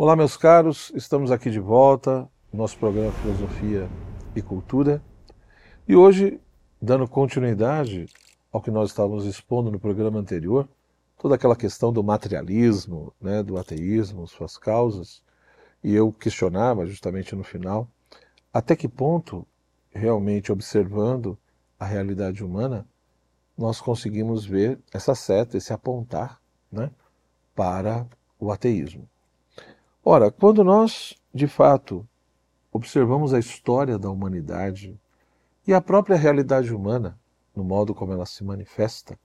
Olá, meus caros, estamos aqui de volta, nosso programa Filosofia e Cultura. E hoje, dando continuidade ao que nós estávamos expondo no programa anterior, toda aquela questão do materialismo, né, do ateísmo, suas causas, e eu questionava justamente no final até que ponto, realmente observando a realidade humana, nós conseguimos ver essa seta, esse apontar né, para o ateísmo. Ora, quando nós, de fato, observamos a história da humanidade e a própria realidade humana, no modo como ela se manifesta,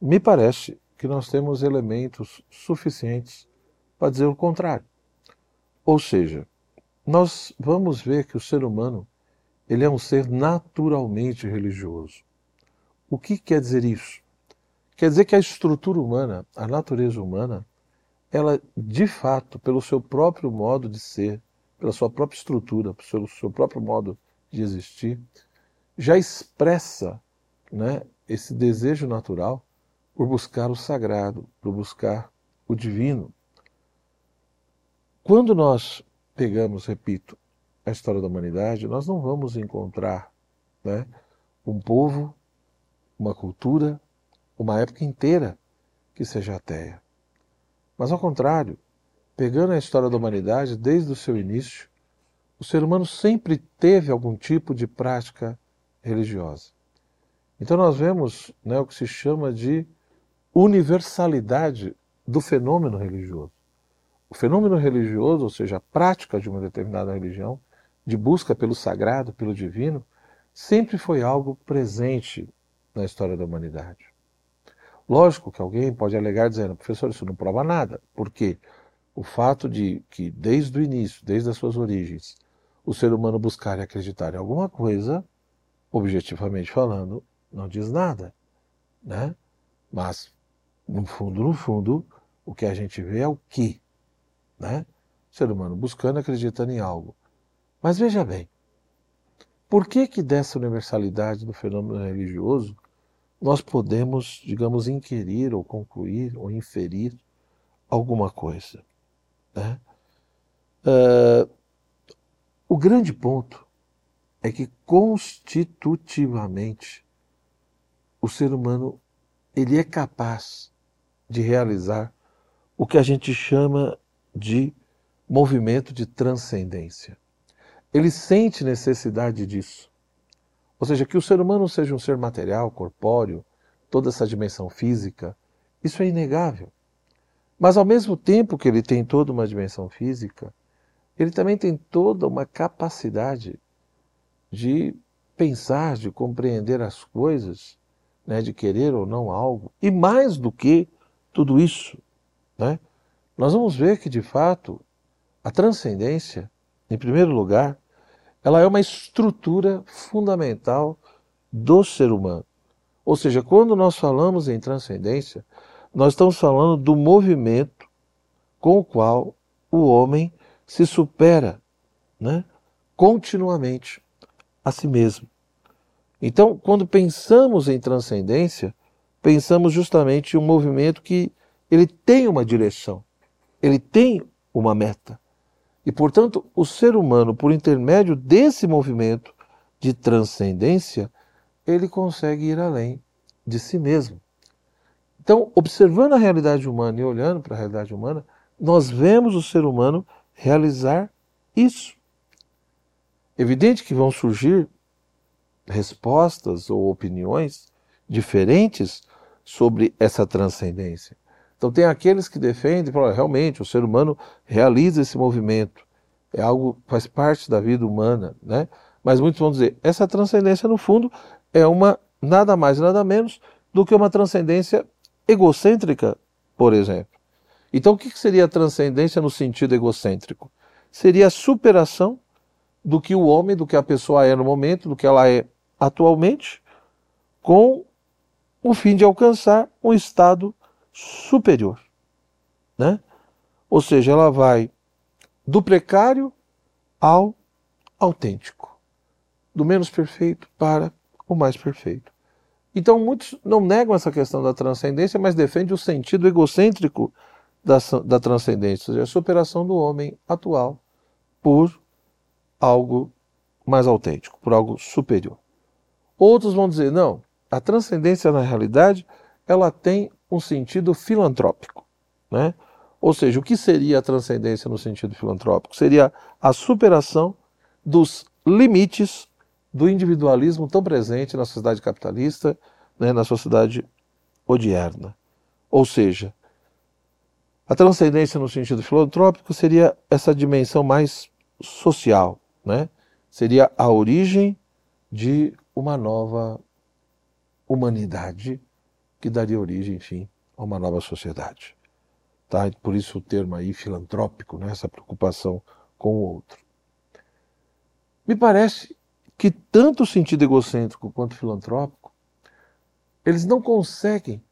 me parece que nós temos elementos suficientes para dizer o contrário. Ou seja, nós vamos ver que o ser humano ele é um ser naturalmente religioso. O que quer dizer isso? Quer dizer que a estrutura humana, a natureza humana, ela, de fato, pelo seu próprio modo de ser, pela sua própria estrutura, pelo seu próprio modo de existir, já expressa né, esse desejo natural por buscar o sagrado, por buscar o divino. Quando nós pegamos, repito, a história da humanidade, nós não vamos encontrar né, um povo, uma cultura, uma época inteira que seja ateia. Mas ao contrário, pegando a história da humanidade desde o seu início, o ser humano sempre teve algum tipo de prática religiosa. Então nós vemos né, o que se chama de universalidade do fenômeno religioso. O fenômeno religioso, ou seja, a prática de uma determinada religião, de busca pelo sagrado, pelo divino, sempre foi algo presente na história da humanidade. Lógico que alguém pode alegar dizendo, professor, isso não prova nada, porque o fato de que desde o início, desde as suas origens, o ser humano buscar e acreditar em alguma coisa, objetivamente falando, não diz nada, né? Mas no fundo, no fundo, o que a gente vê é o que, né? O ser humano buscando, acreditando em algo. Mas veja bem, por que que dessa universalidade do fenômeno religioso nós podemos, digamos, inquirir ou concluir ou inferir alguma coisa. Né? Uh, o grande ponto é que constitutivamente o ser humano ele é capaz de realizar o que a gente chama de movimento de transcendência. Ele sente necessidade disso. Ou seja, que o ser humano seja um ser material, corpóreo, toda essa dimensão física, isso é inegável. Mas ao mesmo tempo que ele tem toda uma dimensão física, ele também tem toda uma capacidade de pensar, de compreender as coisas, né, de querer ou não algo. E mais do que tudo isso, né, nós vamos ver que de fato a transcendência, em primeiro lugar, ela é uma estrutura fundamental do ser humano. Ou seja, quando nós falamos em transcendência, nós estamos falando do movimento com o qual o homem se supera né, continuamente a si mesmo. Então, quando pensamos em transcendência, pensamos justamente em um movimento que ele tem uma direção, ele tem uma meta. E, portanto, o ser humano, por intermédio desse movimento de transcendência, ele consegue ir além de si mesmo. Então, observando a realidade humana e olhando para a realidade humana, nós vemos o ser humano realizar isso. Evidente que vão surgir respostas ou opiniões diferentes sobre essa transcendência. Então tem aqueles que defendem, falam, realmente o ser humano realiza esse movimento, é algo faz parte da vida humana, né? Mas muitos vão dizer, essa transcendência no fundo é uma nada mais nada menos do que uma transcendência egocêntrica, por exemplo. Então o que seria a transcendência no sentido egocêntrico? Seria a superação do que o homem, do que a pessoa é no momento, do que ela é atualmente, com o fim de alcançar um estado superior. Né? Ou seja, ela vai do precário ao autêntico, do menos perfeito para o mais perfeito. Então, muitos não negam essa questão da transcendência, mas defendem o sentido egocêntrico da, da transcendência, ou seja, a superação do homem atual por algo mais autêntico, por algo superior. Outros vão dizer, não, a transcendência na realidade ela tem um sentido filantrópico, né? Ou seja, o que seria a transcendência no sentido filantrópico? Seria a superação dos limites do individualismo tão presente na sociedade capitalista, né, na sociedade odierna. Ou seja, a transcendência no sentido filantrópico seria essa dimensão mais social, né? Seria a origem de uma nova humanidade que daria origem, enfim, a uma nova sociedade. Tá? Por isso o termo aí filantrópico, né? essa preocupação com o outro. Me parece que tanto o sentido egocêntrico quanto filantrópico, eles não conseguem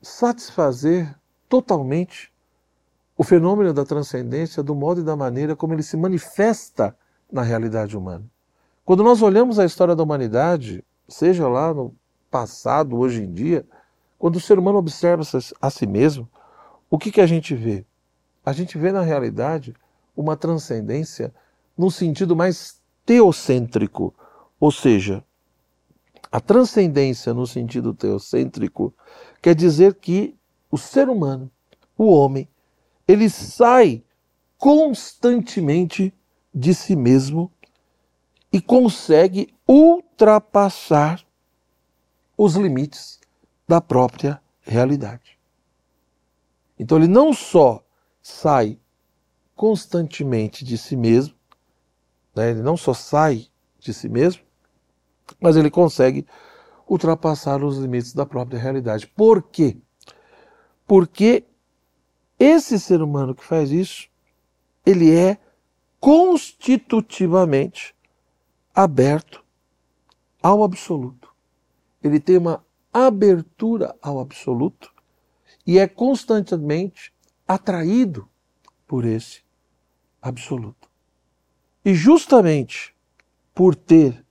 satisfazer totalmente o fenômeno da transcendência do modo e da maneira como ele se manifesta na realidade humana. Quando nós olhamos a história da humanidade, seja lá no passado, hoje em dia, quando o ser humano observa a si mesmo, o que, que a gente vê? A gente vê na realidade uma transcendência num sentido mais teocêntrico, ou seja, a transcendência no sentido teocêntrico quer dizer que o ser humano, o homem, ele sai constantemente de si mesmo e consegue ultrapassar os limites da própria realidade. Então ele não só sai constantemente de si mesmo, né? ele não só sai de si mesmo, mas ele consegue ultrapassar os limites da própria realidade. Por quê? Porque esse ser humano que faz isso, ele é constitutivamente aberto ao absoluto. Ele tem uma abertura ao absoluto e é constantemente atraído por esse absoluto. E justamente por ter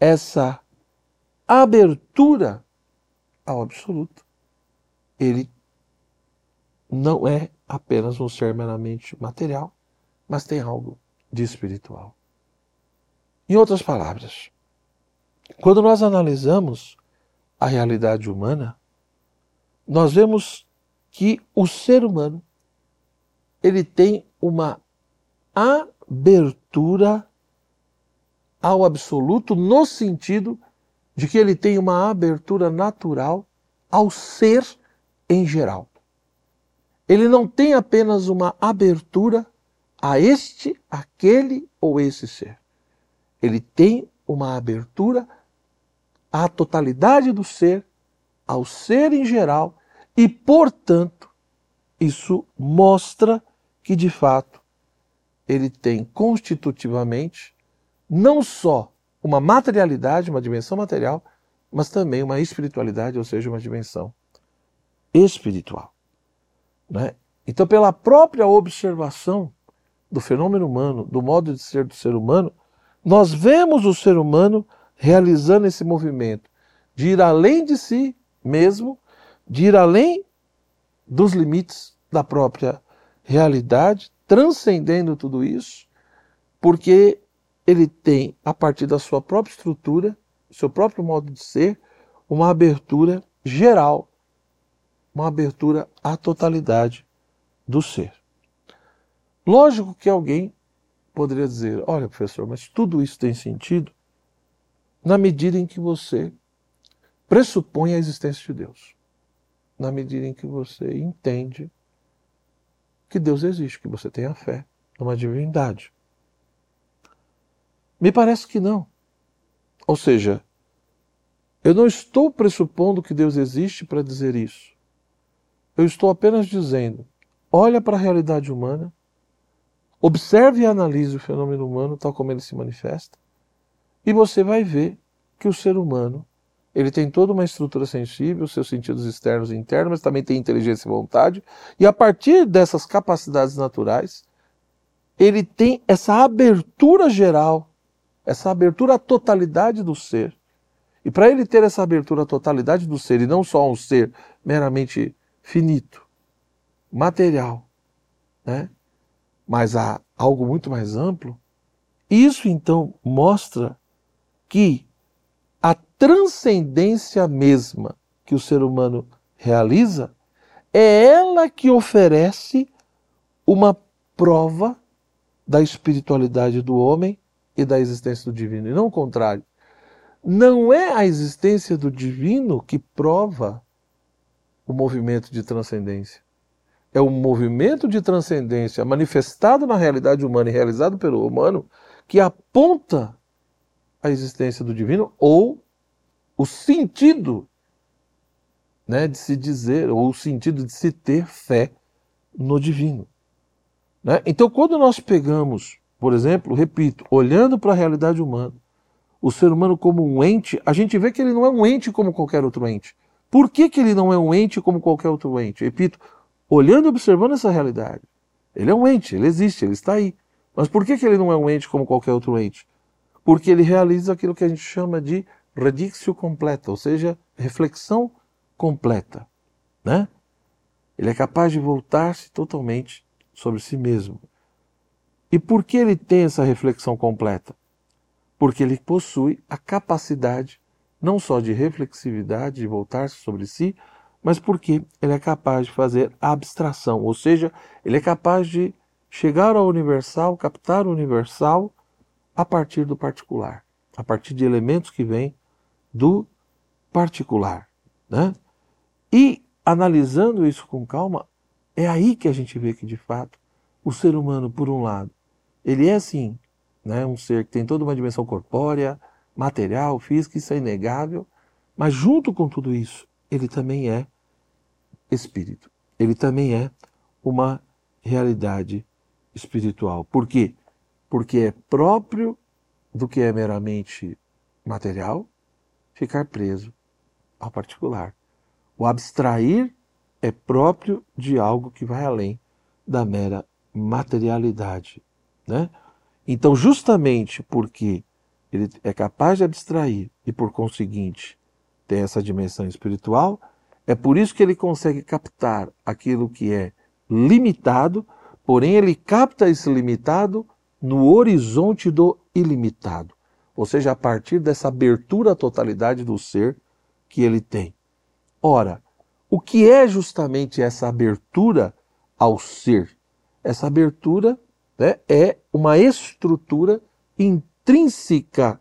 essa abertura ao absoluto, ele não é apenas um ser meramente material, mas tem algo de espiritual. Em outras palavras, quando nós analisamos a realidade humana, nós vemos que o ser humano ele tem uma abertura ao absoluto no sentido de que ele tem uma abertura natural ao ser em geral. Ele não tem apenas uma abertura a este, aquele ou esse ser. Ele tem uma abertura à totalidade do ser, ao ser em geral, e, portanto, isso mostra que, de fato, ele tem constitutivamente não só uma materialidade, uma dimensão material, mas também uma espiritualidade, ou seja, uma dimensão espiritual. Né? Então, pela própria observação do fenômeno humano, do modo de ser do ser humano, nós vemos o ser humano realizando esse movimento de ir além de si mesmo, de ir além dos limites da própria realidade, transcendendo tudo isso, porque ele tem, a partir da sua própria estrutura, seu próprio modo de ser, uma abertura geral, uma abertura à totalidade do ser. Lógico que alguém poderia dizer: olha, professor, mas tudo isso tem sentido na medida em que você pressupõe a existência de Deus, na medida em que você entende que Deus existe, que você tem a fé numa divindade. Me parece que não. Ou seja, eu não estou pressupondo que Deus existe para dizer isso. Eu estou apenas dizendo: olha para a realidade humana, observe e analise o fenômeno humano tal como ele se manifesta, e você vai ver que o ser humano ele tem toda uma estrutura sensível, seus sentidos externos e internos, mas também tem inteligência e vontade, e a partir dessas capacidades naturais, ele tem essa abertura geral, essa abertura à totalidade do ser. E para ele ter essa abertura à totalidade do ser, e não só um ser meramente finito, material, né? mas há algo muito mais amplo. Isso então mostra que a transcendência mesma que o ser humano realiza é ela que oferece uma prova da espiritualidade do homem e da existência do divino, e não o contrário. Não é a existência do divino que prova o movimento de transcendência. É o movimento de transcendência manifestado na realidade humana e realizado pelo humano que aponta a existência do divino ou o sentido né, de se dizer, ou o sentido de se ter fé no divino. Né? Então, quando nós pegamos, por exemplo, repito, olhando para a realidade humana, o ser humano como um ente, a gente vê que ele não é um ente como qualquer outro ente. Por que, que ele não é um ente como qualquer outro ente? Repito, olhando e observando essa realidade. Ele é um ente, ele existe, ele está aí. Mas por que, que ele não é um ente como qualquer outro ente? Porque ele realiza aquilo que a gente chama de redictio completa, ou seja, reflexão completa. Né? Ele é capaz de voltar-se totalmente sobre si mesmo. E por que ele tem essa reflexão completa? Porque ele possui a capacidade não só de reflexividade, de voltar-se sobre si, mas porque ele é capaz de fazer abstração, ou seja, ele é capaz de chegar ao universal, captar o universal a partir do particular, a partir de elementos que vêm do particular. Né? E analisando isso com calma, é aí que a gente vê que, de fato, o ser humano, por um lado, ele é sim né, um ser que tem toda uma dimensão corpórea, material, física, isso é inegável, mas junto com tudo isso, ele também é espírito. Ele também é uma realidade espiritual. Por quê? Porque é próprio do que é meramente material ficar preso ao particular. O abstrair é próprio de algo que vai além da mera materialidade. Né? Então, justamente porque ele é capaz de abstrair e, por conseguinte, tem essa dimensão espiritual, é por isso que ele consegue captar aquilo que é limitado, porém ele capta esse limitado no horizonte do ilimitado, ou seja, a partir dessa abertura à totalidade do ser que ele tem. Ora, o que é justamente essa abertura ao ser? Essa abertura né, é uma estrutura intrínseca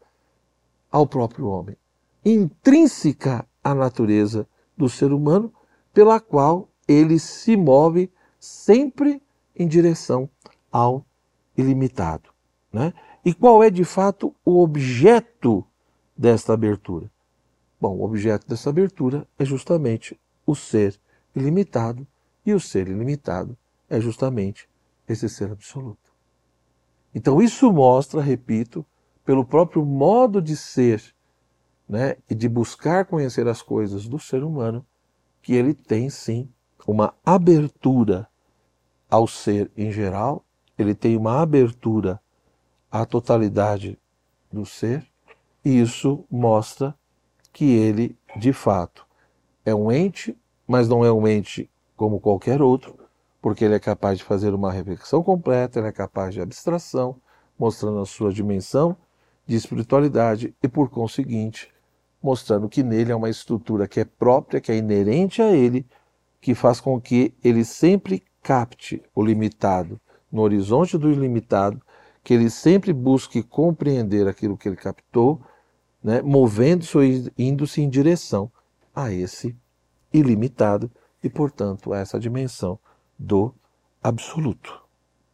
ao próprio homem, intrínseca à natureza do ser humano, pela qual ele se move sempre em direção ao ilimitado. Né? E qual é de fato o objeto desta abertura? Bom, o objeto dessa abertura é justamente o ser ilimitado, e o ser ilimitado é justamente esse ser absoluto. Então, isso mostra, repito, pelo próprio modo de ser né, e de buscar conhecer as coisas do ser humano, que ele tem sim uma abertura ao ser em geral, ele tem uma abertura à totalidade do ser, e isso mostra que ele, de fato, é um ente, mas não é um ente como qualquer outro, porque ele é capaz de fazer uma reflexão completa, ele é capaz de abstração, mostrando a sua dimensão de espiritualidade e, por conseguinte, mostrando que nele é uma estrutura que é própria, que é inerente a ele, que faz com que ele sempre capte o limitado no horizonte do ilimitado, que ele sempre busque compreender aquilo que ele captou, né, movendo-se ou indo-se em direção a esse ilimitado e, portanto, a essa dimensão do absoluto.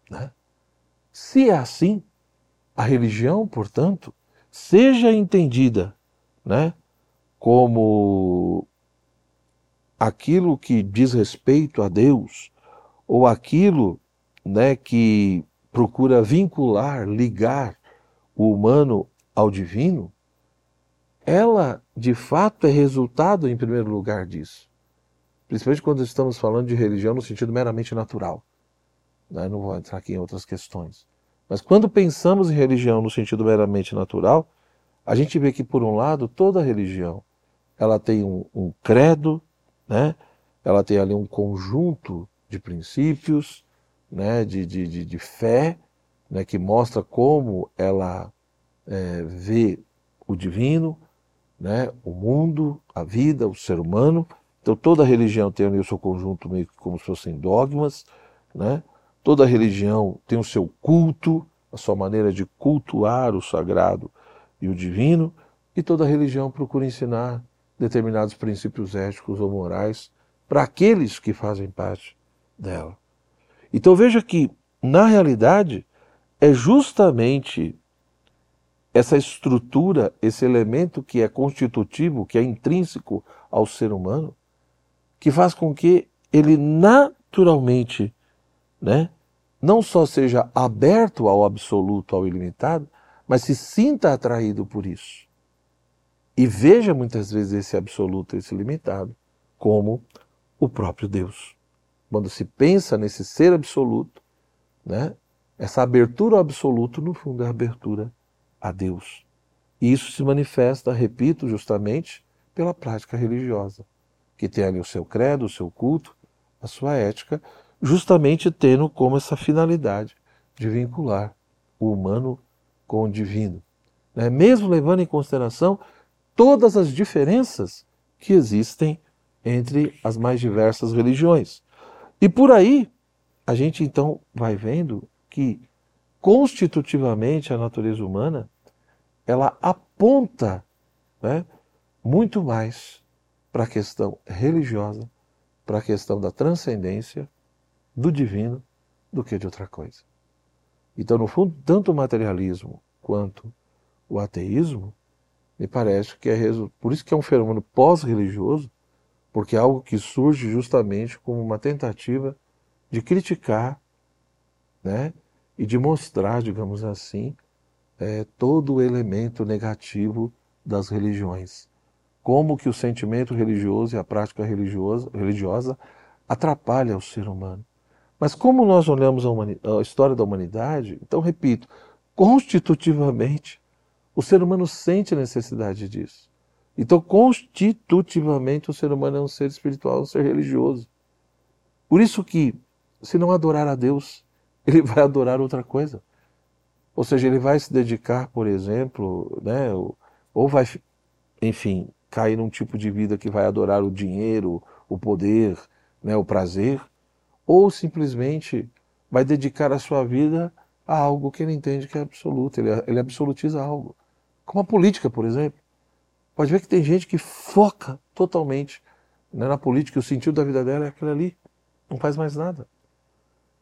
Né? Se é assim, a religião, portanto, seja entendida né, como aquilo que diz respeito a Deus, ou aquilo né, que procura vincular, ligar o humano ao divino, ela de fato é resultado, em primeiro lugar, disso. Principalmente quando estamos falando de religião no sentido meramente natural. Né? Não vou entrar aqui em outras questões. Mas quando pensamos em religião no sentido meramente natural, a gente vê que, por um lado, toda religião ela tem um, um credo, né? ela tem ali um conjunto de princípios, né, de, de, de, de fé, né, que mostra como ela é, vê o divino, né, o mundo, a vida, o ser humano. Então toda religião tem o seu conjunto meio que como se fossem dogmas, né? Toda religião tem o seu culto, a sua maneira de cultuar o sagrado e o divino, e toda religião procura ensinar determinados princípios éticos ou morais para aqueles que fazem parte dela. Então veja que, na realidade, é justamente essa estrutura, esse elemento que é constitutivo, que é intrínseco ao ser humano, que faz com que ele naturalmente, né, não só seja aberto ao absoluto, ao ilimitado, mas se sinta atraído por isso. E veja muitas vezes esse absoluto, esse limitado, como o próprio Deus. Quando se pensa nesse ser absoluto, né, essa abertura ao absoluto, no fundo, é a abertura a Deus. E isso se manifesta, repito, justamente pela prática religiosa, que tem ali o seu credo, o seu culto, a sua ética, justamente tendo como essa finalidade de vincular o humano com o divino. Né? Mesmo levando em consideração todas as diferenças que existem entre as mais diversas religiões. E por aí, a gente então vai vendo que constitutivamente a natureza humana ela aponta né, muito mais para a questão religiosa, para a questão da transcendência, do divino, do que de outra coisa. Então, no fundo, tanto o materialismo quanto o ateísmo, me parece que é por isso que é um fenômeno pós-religioso, porque é algo que surge justamente como uma tentativa de criticar, né, e de mostrar, digamos assim, é, todo o elemento negativo das religiões. Como que o sentimento religioso e a prática religiosa, religiosa atrapalha o ser humano. Mas como nós olhamos a, a história da humanidade, então repito, constitutivamente, o ser humano sente a necessidade disso. Então, constitutivamente, o ser humano é um ser espiritual, um ser religioso. Por isso que, se não adorar a Deus, ele vai adorar outra coisa. Ou seja, ele vai se dedicar, por exemplo, né, ou vai, enfim, cair num tipo de vida que vai adorar o dinheiro, o poder, né, o prazer, ou simplesmente vai dedicar a sua vida a algo que ele entende que é absoluto, ele, ele absolutiza algo. Como a política, por exemplo. Pode ver que tem gente que foca totalmente né, na política, o sentido da vida dela é aquele ali, não faz mais nada.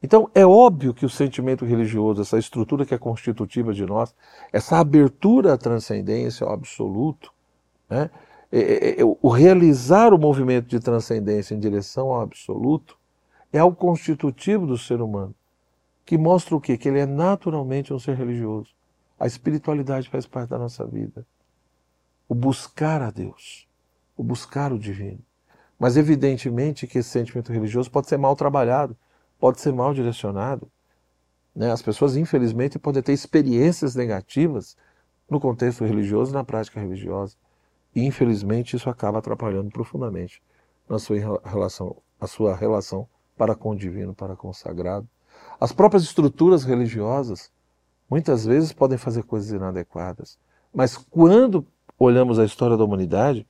Então, é óbvio que o sentimento religioso, essa estrutura que é constitutiva de nós, essa abertura à transcendência, ao absoluto, né? É, é, é, o realizar o movimento de transcendência em direção ao absoluto, é algo constitutivo do ser humano, que mostra o quê? Que ele é naturalmente um ser religioso. A espiritualidade faz parte da nossa vida. O buscar a Deus, o buscar o divino. Mas evidentemente que esse sentimento religioso pode ser mal trabalhado pode ser mal direcionado. Né? As pessoas, infelizmente, podem ter experiências negativas no contexto religioso na prática religiosa. E, infelizmente, isso acaba atrapalhando profundamente na sua relação, a sua relação para com o divino, para com o sagrado. As próprias estruturas religiosas muitas vezes podem fazer coisas inadequadas, mas quando olhamos a história da humanidade,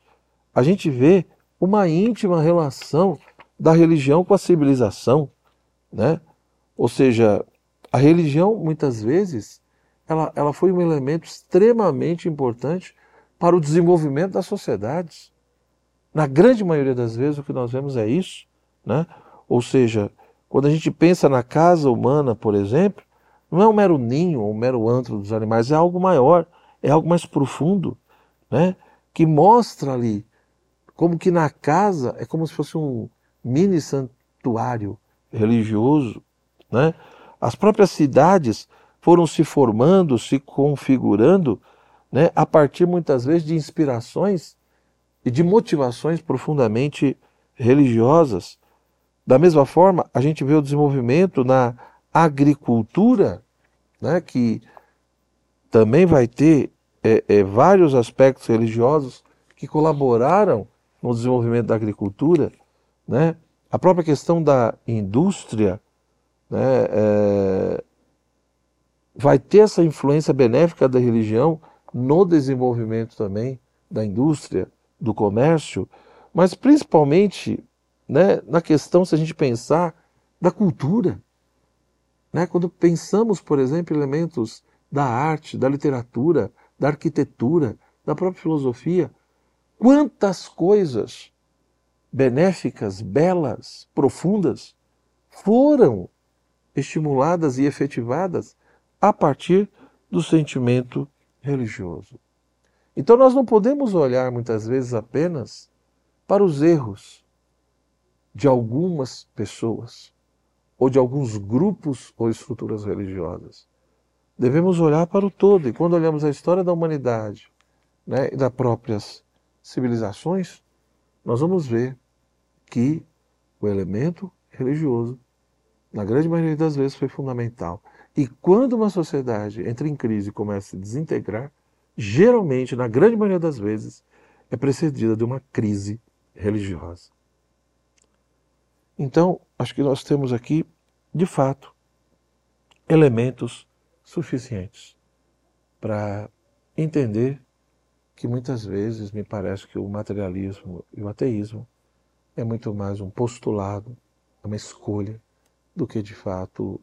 a gente vê uma íntima relação da religião com a civilização, né? Ou seja, a religião, muitas vezes, ela, ela foi um elemento extremamente importante para o desenvolvimento das sociedades. Na grande maioria das vezes, o que nós vemos é isso. Né? Ou seja, quando a gente pensa na casa humana, por exemplo, não é um mero ninho ou um mero antro dos animais, é algo maior, é algo mais profundo, né? que mostra ali como que na casa é como se fosse um mini santuário religioso, né? as próprias cidades foram se formando, se configurando, né? a partir muitas vezes de inspirações e de motivações profundamente religiosas. Da mesma forma, a gente vê o desenvolvimento na agricultura, né? que também vai ter é, é, vários aspectos religiosos que colaboraram no desenvolvimento da agricultura, né? A própria questão da indústria né, é, vai ter essa influência benéfica da religião no desenvolvimento também da indústria, do comércio, mas principalmente né, na questão, se a gente pensar, da cultura. Né? Quando pensamos, por exemplo, elementos da arte, da literatura, da arquitetura, da própria filosofia, quantas coisas benéficas, belas, profundas foram estimuladas e efetivadas a partir do sentimento religioso. Então nós não podemos olhar muitas vezes apenas para os erros de algumas pessoas ou de alguns grupos ou estruturas religiosas. Devemos olhar para o todo, e quando olhamos a história da humanidade né, e das próprias civilizações, nós vamos ver que o elemento religioso, na grande maioria das vezes, foi fundamental. E quando uma sociedade entra em crise e começa a se desintegrar, geralmente, na grande maioria das vezes, é precedida de uma crise religiosa. Então, acho que nós temos aqui, de fato, elementos suficientes para entender que muitas vezes me parece que o materialismo e o ateísmo é muito mais um postulado, uma escolha, do que de fato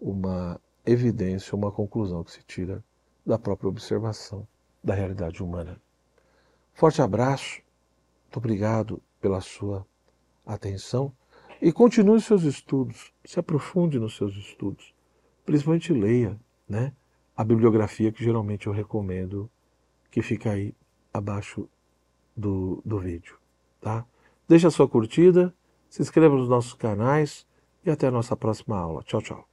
uma evidência, uma conclusão que se tira da própria observação da realidade humana. Forte abraço, muito obrigado pela sua atenção e continue seus estudos, se aprofunde nos seus estudos, principalmente leia né, a bibliografia que geralmente eu recomendo, que fica aí abaixo do, do vídeo. Tá? Deixe a sua curtida, se inscreva nos nossos canais e até a nossa próxima aula. Tchau, tchau.